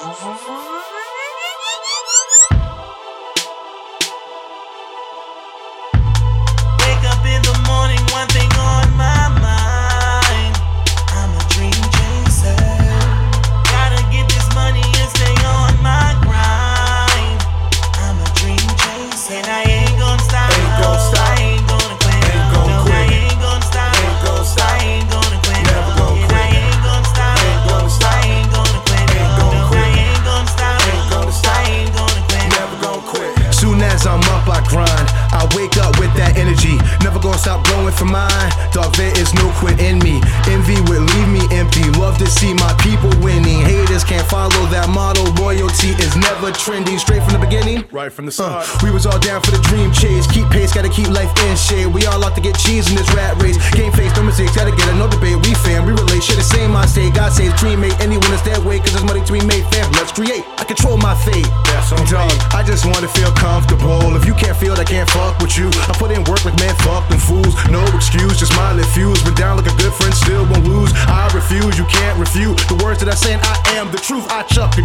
うん。Up, I grind. I wake up with that energy. Never gonna stop going for mine. Dog, there is no quit in me. Is never trending. Straight from the beginning. Right from the Uh, start. we was all down for the dream chase. Keep pace, gotta keep life in shape. We all out to get cheese in this rat race. Game face, no mistakes, gotta get a no debate. We fam, we relate. Shit the same I say. God says dream mate. Anyone is that way, cause there's money to be made. Fam, let's create. I control my fate. That's on Dog. I just wanna feel comfortable. If you can't feel it, I can't fuck with you. I put in work like man, fuck them fools. No excuse, just my fuse. Been down like a good friend, still won't lose. I refuse, you can't refute the words that I say, and I am the truth. I chuck a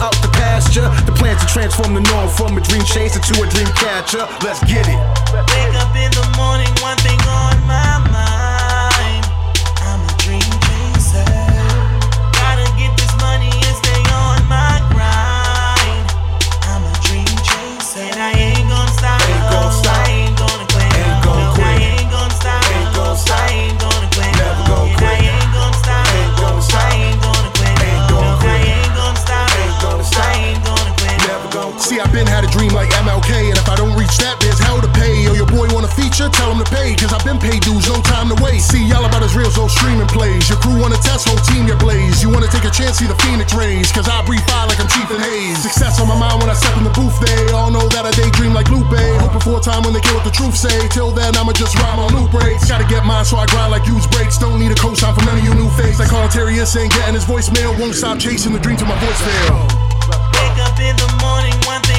out the pasture. The plan to transform the norm from a dream chaser to a dream catcher. Let's get it. Wake up in the morning, one thing on See, y'all about as real, so streaming plays. Your crew wanna test, whole team get blaze. You wanna take a chance, see the Phoenix rays, cause I breathe fire like I'm Chief and Hayes. Success on my mind when I step in the booth, they all know that I daydream like Lupe. Hoping for a time when they get what the truth say. Till then, I'ma just rhyme on loop breaks. Gotta get mine, so I grind like huge breaks. Don't need a cosign from none of you new fakes. Like Carl Terrier saying, getting his voicemail. Won't stop chasing the dream till my voice fail. Wake up in the morning, one thing